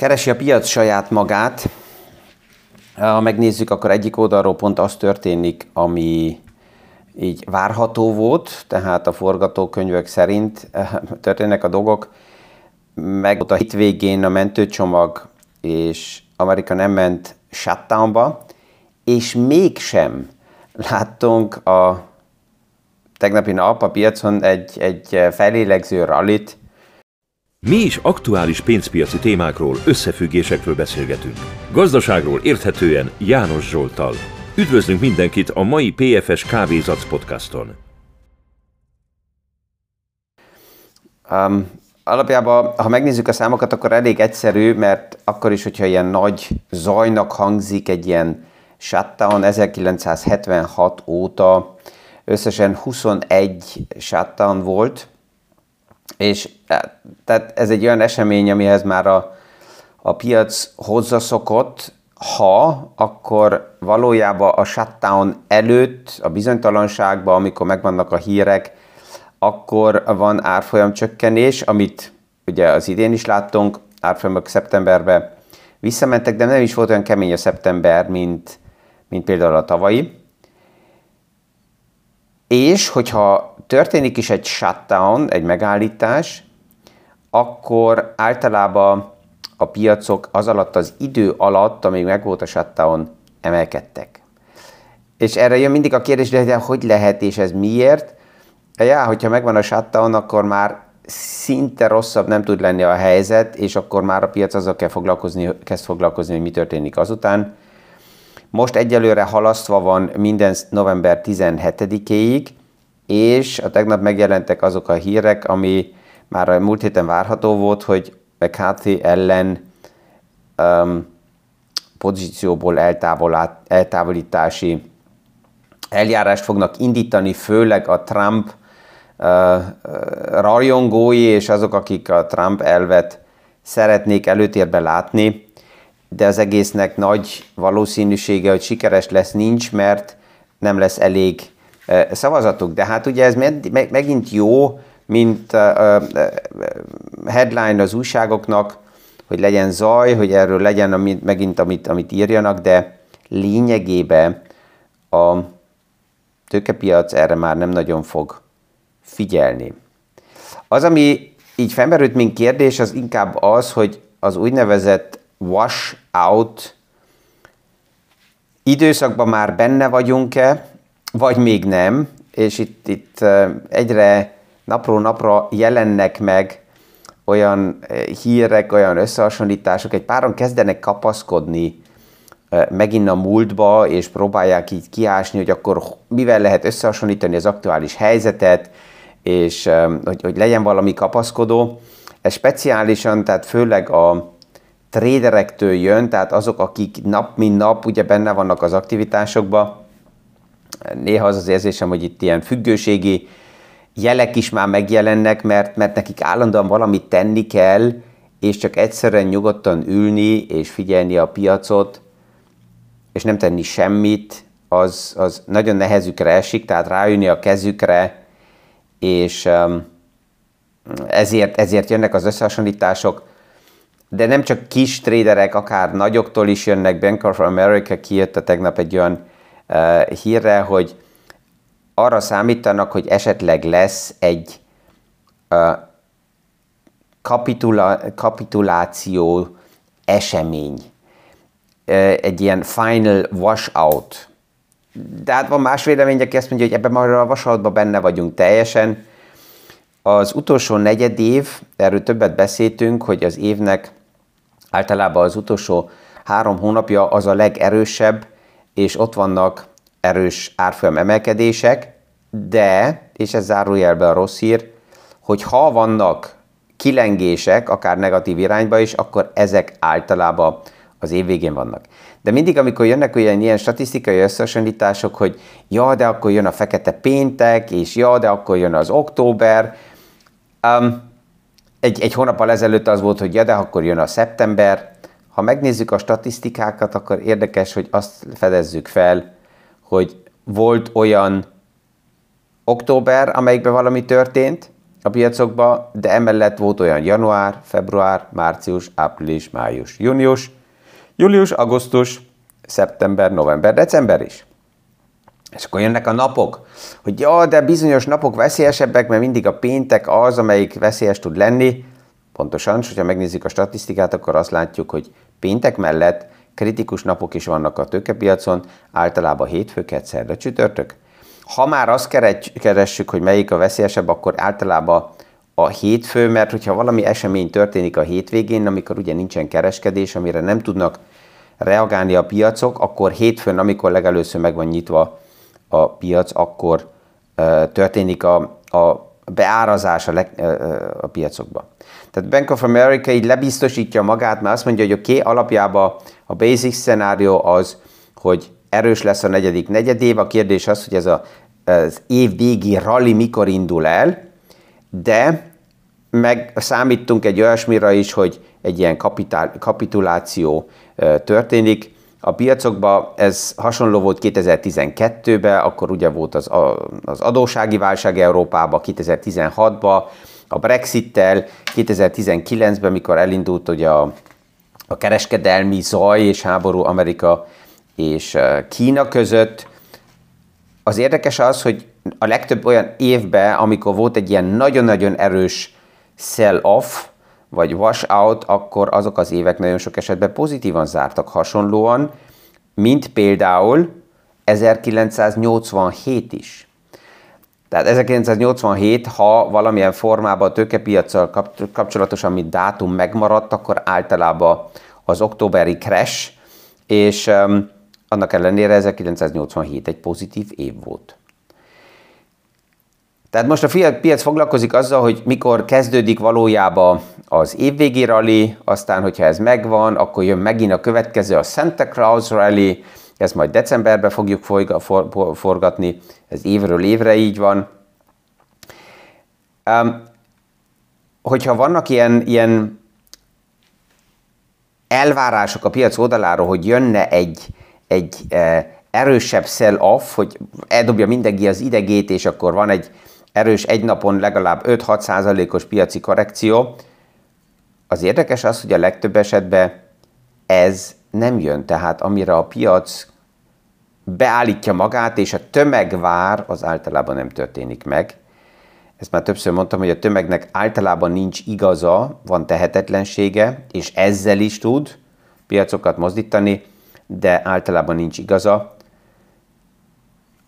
Keresi a piac saját magát. Ha megnézzük, akkor egyik oldalról pont az történik, ami így várható volt, tehát a forgatókönyvek szerint történnek a dolgok. Meg ott a hitvégén a mentőcsomag, és Amerika nem ment shutdownba, és mégsem láttunk a tegnapi nap a piacon egy, egy felélegző rallit. Mi is aktuális pénzpiaci témákról, összefüggésekről beszélgetünk. Gazdaságról érthetően János Zsoltal. Üdvözlünk mindenkit a mai PFS Kávézac podcaston. Um, alapjában, ha megnézzük a számokat, akkor elég egyszerű, mert akkor is, hogyha ilyen nagy zajnak hangzik egy ilyen shutdown 1976 óta, összesen 21 shutdown volt, és e, tehát ez egy olyan esemény, amihez már a, a piac hozzászokott, ha, akkor valójában a shutdown előtt, a bizonytalanságban, amikor megvannak a hírek, akkor van árfolyam csökkenés, amit ugye az idén is láttunk, árfolyamok szeptemberben visszamentek, de nem is volt olyan kemény a szeptember, mint, mint például a tavalyi. És hogyha történik is egy shutdown, egy megállítás, akkor általában a piacok az alatt az idő alatt, amíg megvolt a shutdown, emelkedtek. És erre jön mindig a kérdés, de hogy lehet és ez miért? Ja, hogyha megvan a shutdown, akkor már szinte rosszabb nem tud lenni a helyzet, és akkor már a piac azzal kell foglalkozni, kezd foglalkozni, hogy mi történik azután. Most egyelőre halasztva van minden november 17-éig, és a tegnap megjelentek azok a hírek, ami már a múlt héten várható volt, hogy McCarthy ellen um, pozícióból eltávolítási eljárást fognak indítani, főleg a Trump uh, rajongói és azok, akik a Trump elvet szeretnék előtérbe látni, de az egésznek nagy valószínűsége, hogy sikeres lesz, nincs, mert nem lesz elég szavazatuk. De hát ugye ez megint jó, mint headline az újságoknak, hogy legyen zaj, hogy erről legyen amit, megint, amit, amit írjanak, de lényegében a tőkepiac erre már nem nagyon fog figyelni. Az, ami így felmerült, mint kérdés, az inkább az, hogy az úgynevezett wash out időszakban már benne vagyunk-e, vagy még nem, és itt, itt egyre napról napra jelennek meg olyan hírek, olyan összehasonlítások, egy páron kezdenek kapaszkodni megint a múltba, és próbálják így kiásni, hogy akkor mivel lehet összehasonlítani az aktuális helyzetet, és hogy, hogy legyen valami kapaszkodó. Ez speciálisan, tehát főleg a tréderektől jön, tehát azok, akik nap mint nap ugye benne vannak az aktivitásokban, néha az az érzésem, hogy itt ilyen függőségi jelek is már megjelennek, mert, mert nekik állandóan valamit tenni kell, és csak egyszerűen nyugodtan ülni és figyelni a piacot, és nem tenni semmit, az, az nagyon nehezükre esik, tehát rájönni a kezükre, és um, ezért, ezért jönnek az összehasonlítások, de nem csak kis tréderek, akár nagyoktól is jönnek, Bank of America kijött a tegnap egy olyan hírre, hogy arra számítanak, hogy esetleg lesz egy kapitula, kapituláció esemény, egy ilyen final washout. De hát van más vélemény, aki azt mondja, hogy ebben már a washoutban benne vagyunk teljesen. Az utolsó negyed év, erről többet beszéltünk, hogy az évnek általában az utolsó három hónapja az a legerősebb, és ott vannak erős árfolyam emelkedések, de, és ez zárójelbe a rossz hír, hogy ha vannak kilengések, akár negatív irányba is, akkor ezek általában az év végén vannak. De mindig, amikor jönnek olyan ilyen statisztikai összehasonlítások, hogy ja, de akkor jön a fekete péntek, és ja, de akkor jön az október, um, egy, egy hónappal ezelőtt az volt, hogy ja, de akkor jön a szeptember, ha megnézzük a statisztikákat, akkor érdekes, hogy azt fedezzük fel, hogy volt olyan október, amelyikben valami történt, a piacokba, de emellett volt olyan január, február, március, április, május, június, július, augusztus, szeptember, november, december is. És akkor jönnek a napok, hogy ja, de bizonyos napok veszélyesebbek, mert mindig a péntek az, amelyik veszélyes tud lenni. Pontosan, és hogyha megnézzük a statisztikát, akkor azt látjuk, hogy péntek mellett kritikus napok is vannak a tőkepiacon, általában hétfő, szerda, csütörtök. Ha már azt keressük, hogy melyik a veszélyesebb, akkor általában a hétfő, mert hogyha valami esemény történik a hétvégén, amikor ugye nincsen kereskedés, amire nem tudnak reagálni a piacok, akkor hétfőn, amikor legelőször meg van nyitva a piac, akkor történik a, a beárazás a, leg, a piacokba. Tehát Bank of America így lebiztosítja magát, mert azt mondja, hogy oké, okay, alapjában a basic szenárió az, hogy erős lesz a negyedik negyedév. A kérdés az, hogy ez a, az év végi rally mikor indul el, de meg számítunk egy olyasmira is, hogy egy ilyen kapitál, kapituláció történik. A piacokban ez hasonló volt 2012-ben, akkor ugye volt az, az adósági válság Európában, 2016-ban, a Brexit-tel, 2019-ben, mikor elindult ugye a, a kereskedelmi zaj és háború Amerika és Kína között. Az érdekes az, hogy a legtöbb olyan évben, amikor volt egy ilyen nagyon-nagyon erős sell-off, vagy wash-out, akkor azok az évek nagyon sok esetben pozitívan zártak hasonlóan, mint például 1987 is. Tehát 1987, ha valamilyen formában a tőkepiacsal kapcsolatosan, mint dátum megmaradt, akkor általában az októberi crash, és um, annak ellenére 1987 egy pozitív év volt. Tehát most a piac foglalkozik azzal, hogy mikor kezdődik valójában az évvégi rally, aztán, hogyha ez megvan, akkor jön megint a következő, a Santa Claus rally, ezt majd decemberben fogjuk forgatni, ez évről évre így van. Hogyha vannak ilyen, ilyen elvárások a piac oldaláról, hogy jönne egy, egy uh, erősebb sell-off, hogy eldobja mindenki az idegét, és akkor van egy erős egy napon legalább 5-6 százalékos piaci korrekció, az érdekes az, hogy a legtöbb esetben ez nem jön. Tehát amire a piac beállítja magát, és a tömeg vár, az általában nem történik meg. Ezt már többször mondtam, hogy a tömegnek általában nincs igaza, van tehetetlensége, és ezzel is tud piacokat mozdítani, de általában nincs igaza.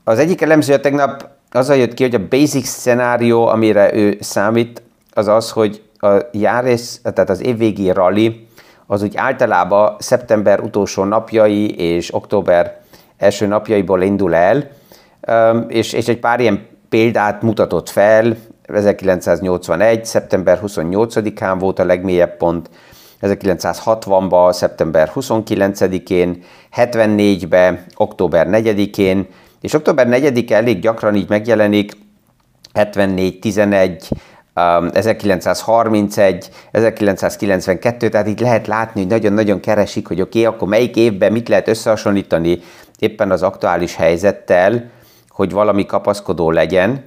Az egyik elemző tegnap azzal jött ki, hogy a basic szenárió, amire ő számít, az az, hogy a járés, tehát az évvégi rally, az úgy általában szeptember utolsó napjai és október első napjaiból indul el, és, és egy pár ilyen példát mutatott fel, 1981. szeptember 28-án volt a legmélyebb pont, 1960-ban, szeptember 29-én, 74-ben, október 4-én, és október 4-e elég gyakran így megjelenik, 74, 11, 1931, 1992, tehát itt lehet látni, hogy nagyon-nagyon keresik, hogy oké, okay, akkor melyik évben mit lehet összehasonlítani éppen az aktuális helyzettel, hogy valami kapaszkodó legyen,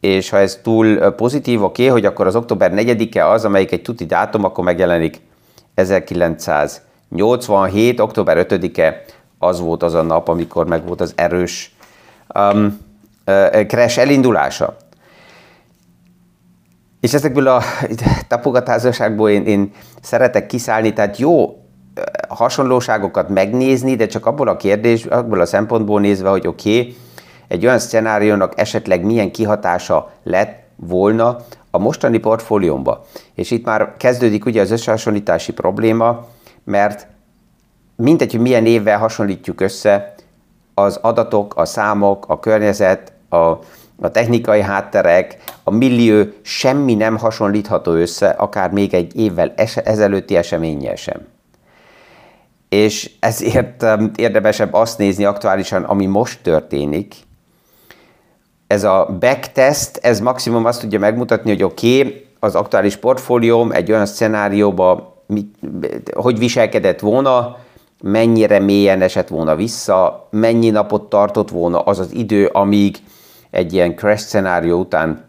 és ha ez túl pozitív, oké, okay, hogy akkor az október 4-e az, amelyik egy tuti dátum, akkor megjelenik 1987, október 5-e az volt az a nap, amikor meg volt az erős um, crash elindulása. És ezekből a tapogatásokból én, én szeretek kiszállni, tehát jó hasonlóságokat megnézni, de csak abból a kérdés, abból a szempontból nézve, hogy oké, okay, egy olyan szcenáriónak esetleg milyen kihatása lett volna a mostani portfóliómba. És itt már kezdődik ugye az összehasonlítási probléma, mert mindegy, hogy milyen évvel hasonlítjuk össze, az adatok, a számok, a környezet, a, a technikai hátterek, a millió semmi nem hasonlítható össze, akár még egy évvel ezelőtti eseménnyel sem. És ezért érdemesebb azt nézni aktuálisan, ami most történik. Ez a backtest, ez maximum azt tudja megmutatni, hogy oké, okay, az aktuális portfólióm egy olyan szenárióba mit, hogy viselkedett volna, mennyire mélyen esett volna vissza, mennyi napot tartott volna az az idő, amíg egy ilyen crash szenárió után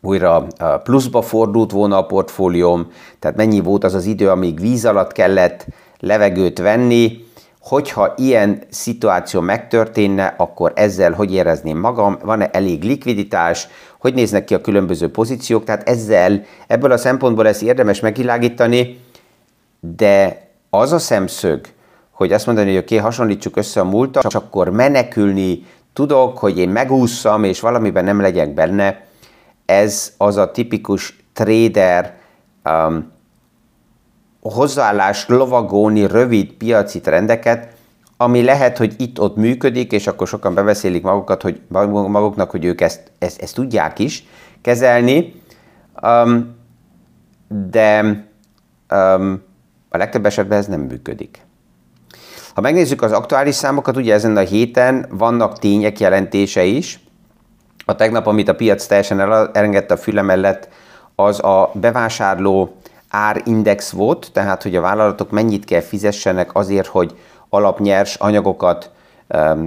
újra pluszba fordult volna a portfólióm, tehát mennyi volt az az idő, amíg víz alatt kellett levegőt venni, hogyha ilyen szituáció megtörténne, akkor ezzel hogy érezném magam, van-e elég likviditás, hogy néznek ki a különböző pozíciók, tehát ezzel, ebből a szempontból ezt érdemes megvilágítani, de az a szemszög, hogy azt mondani, hogy oké, okay, hasonlítsuk össze a múltat, csak akkor menekülni tudok, hogy én megúszszam, és valamiben nem legyek benne, ez az a tipikus trader um, hozzáállás lovagolni rövid piaci trendeket, ami lehet, hogy itt-ott működik, és akkor sokan beveszélik magukat, hogy, maguknak, hogy ők ezt, ezt, ezt tudják is kezelni, um, de um, a legtöbb esetben ez nem működik. Ha megnézzük az aktuális számokat, ugye ezen a héten vannak tények jelentése is. A tegnap, amit a piac teljesen elengedte a füle mellett, az a bevásárló árindex volt, tehát hogy a vállalatok mennyit kell fizessenek azért, hogy alapnyers anyagokat,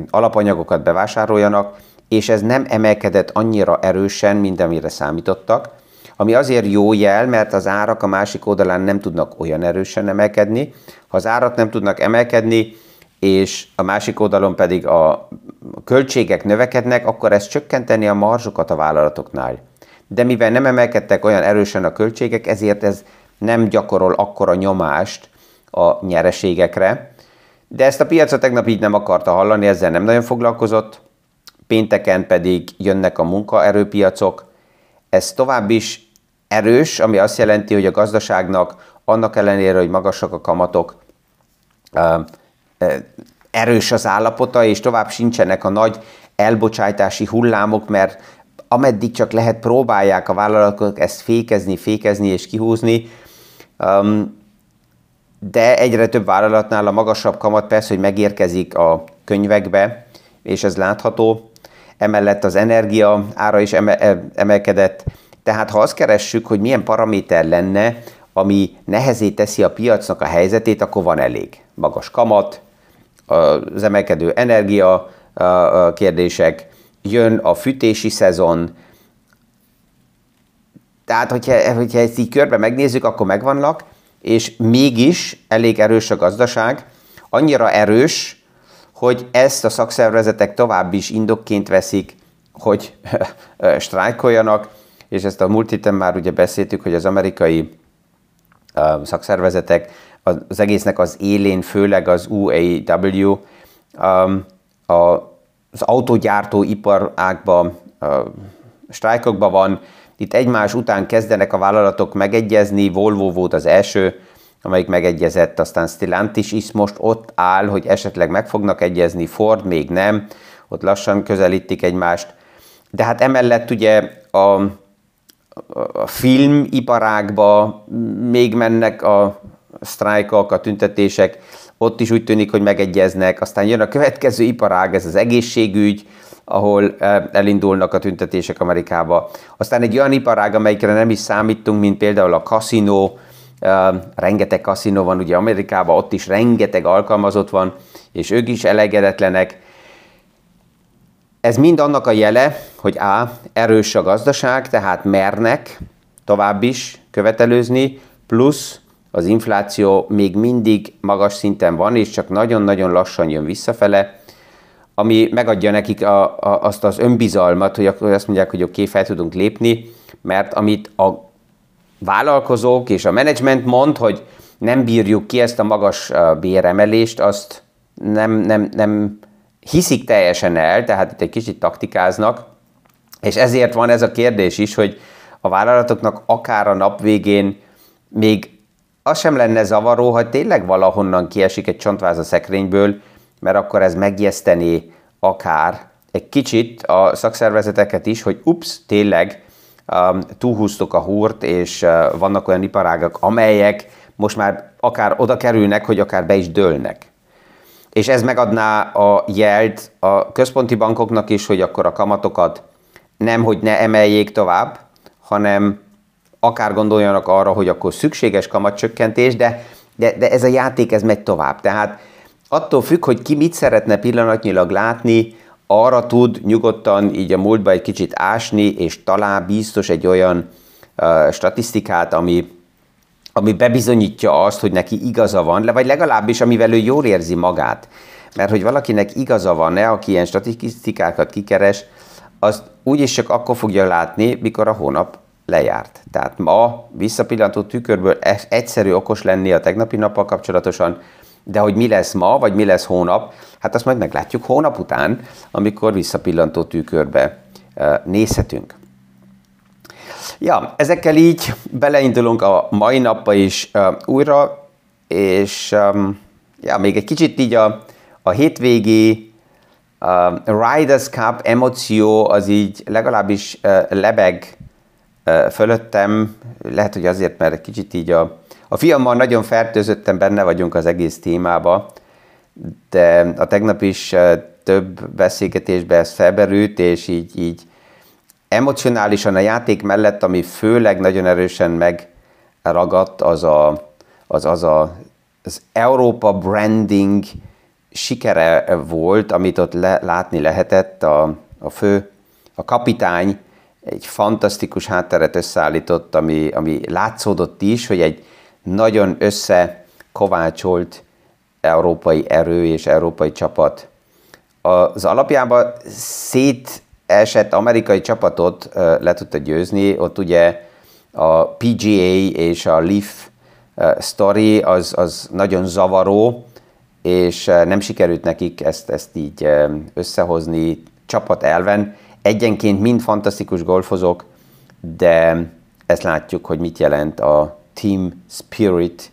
alapanyagokat bevásároljanak, és ez nem emelkedett annyira erősen, mint amire számítottak, ami azért jó jel, mert az árak a másik oldalán nem tudnak olyan erősen emelkedni. Ha az árak nem tudnak emelkedni, és a másik oldalon pedig a költségek növekednek, akkor ez csökkenteni a marzsokat a vállalatoknál. De mivel nem emelkedtek olyan erősen a költségek, ezért ez nem gyakorol akkora nyomást a nyereségekre. De ezt a piacot tegnap így nem akarta hallani, ezzel nem nagyon foglalkozott. Pénteken pedig jönnek a munkaerőpiacok. Ez tovább is erős, ami azt jelenti, hogy a gazdaságnak annak ellenére, hogy magasak a kamatok, erős az állapota, és tovább sincsenek a nagy elbocsájtási hullámok, mert ameddig csak lehet próbálják a vállalatok ezt fékezni, fékezni és kihúzni, de egyre több vállalatnál a magasabb kamat persze, hogy megérkezik a könyvekbe, és ez látható. Emellett az energia ára is emelkedett. Tehát ha azt keressük, hogy milyen paraméter lenne, ami nehezé teszi a piacnak a helyzetét, akkor van elég. Magas kamat, az emelkedő energia kérdések, jön a fűtési szezon, tehát, hogyha, hogyha ezt így körbe megnézzük, akkor megvannak, és mégis elég erős a gazdaság, annyira erős, hogy ezt a szakszervezetek tovább is indokként veszik, hogy sztrájkoljanak, és ezt a múlt héten már ugye beszéltük, hogy az amerikai szakszervezetek az egésznek az élén, főleg az UAW, um, az autógyártó iparágban sztrájkokban van, itt egymás után kezdenek a vállalatok megegyezni, Volvo volt az első, amelyik megegyezett, aztán Stellantis is most ott áll, hogy esetleg meg fognak egyezni, Ford még nem, ott lassan közelítik egymást. De hát emellett ugye a, a filmiparágba még mennek a sztrájkok, a tüntetések, ott is úgy tűnik, hogy megegyeznek. Aztán jön a következő iparág, ez az egészségügy, ahol eh, elindulnak a tüntetések Amerikába. Aztán egy olyan iparág, amelyikre nem is számítunk, mint például a kaszinó, eh, rengeteg kaszinó van ugye Amerikában, ott is rengeteg alkalmazott van, és ők is elegedetlenek. Ez mind annak a jele, hogy A. erős a gazdaság, tehát mernek tovább is követelőzni, plusz az infláció még mindig magas szinten van, és csak nagyon-nagyon lassan jön visszafele, ami megadja nekik a, a, azt az önbizalmat, hogy akkor azt mondják, hogy oké, okay, fel tudunk lépni, mert amit a vállalkozók és a menedzsment mond, hogy nem bírjuk ki ezt a magas béremelést, azt nem, nem, nem hiszik teljesen el, tehát itt egy kicsit taktikáznak, és ezért van ez a kérdés is, hogy a vállalatoknak akár a nap végén még az sem lenne zavaró, ha tényleg valahonnan kiesik egy csontváz a szekrényből, mert akkor ez megjeszteni akár egy kicsit a szakszervezeteket is, hogy ups, tényleg um, túlhúztuk a húrt, és uh, vannak olyan iparágak, amelyek most már akár oda kerülnek, hogy akár be is dőlnek. És ez megadná a jelt a központi bankoknak is, hogy akkor a kamatokat nem, hogy ne emeljék tovább, hanem akár gondoljanak arra, hogy akkor szükséges kamatcsökkentés, de, de, de ez a játék ez megy tovább. Tehát attól függ, hogy ki mit szeretne pillanatnyilag látni, arra tud nyugodtan így a múltba egy kicsit ásni, és talán biztos egy olyan uh, statisztikát, ami, ami bebizonyítja azt, hogy neki igaza van, vagy legalábbis amivel ő jól érzi magát. Mert hogy valakinek igaza van-e, aki ilyen statisztikákat kikeres, azt úgyis csak akkor fogja látni, mikor a hónap lejárt. Tehát ma visszapillantó tükörből egyszerű okos lenni a tegnapi nappal kapcsolatosan, de hogy mi lesz ma, vagy mi lesz hónap, hát azt majd meglátjuk hónap után, amikor visszapillantó tükörbe nézhetünk. Ja, ezekkel így beleindulunk a mai napba is uh, újra, és um, ja, még egy kicsit így a, a hétvégi uh, Riders Cup emoció az így legalábbis uh, lebeg uh, fölöttem, lehet, hogy azért, mert kicsit így a, a fiammal nagyon fertőzöttem, benne vagyunk az egész témába, de a tegnap is több beszélgetésbe ez felberült, és így, így emocionálisan a játék mellett, ami főleg nagyon erősen megragadt, az a, az, az, a, az Európa branding sikere volt, amit ott le, látni lehetett. A, a fő, a kapitány egy fantasztikus hátteret összeállított, ami, ami látszódott is, hogy egy nagyon összekovácsolt európai erő és európai csapat. Az alapjában szét esett amerikai csapatot le tudta győzni, ott ugye a PGA és a Leaf story az, az nagyon zavaró, és nem sikerült nekik ezt, ezt így összehozni csapat elven. Egyenként mind fantasztikus golfozók, de ezt látjuk, hogy mit jelent a team spirit,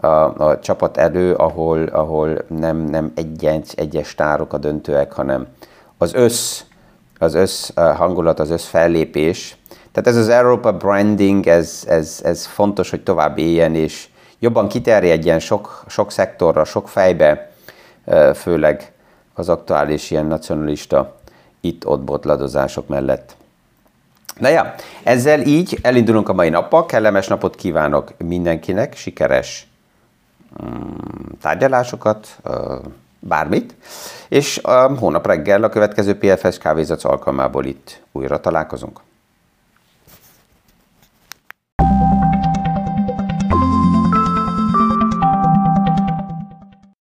a, a csapat elő, ahol, ahol nem, nem egyes, egyes tárok a döntőek, hanem az össz, az össz hangulat, az össz fellépés. Tehát ez az Európa branding, ez, ez, ez fontos, hogy tovább éljen, és jobban kiterjedjen sok, sok szektorra, sok fejbe, főleg az aktuális ilyen nacionalista itt-ott botladozások mellett. Na ja, ezzel így elindulunk a mai nappal. Kellemes napot kívánok mindenkinek, sikeres mm, tárgyalásokat, bármit, és hónap reggel a következő PFS kávézat alkalmából itt újra találkozunk.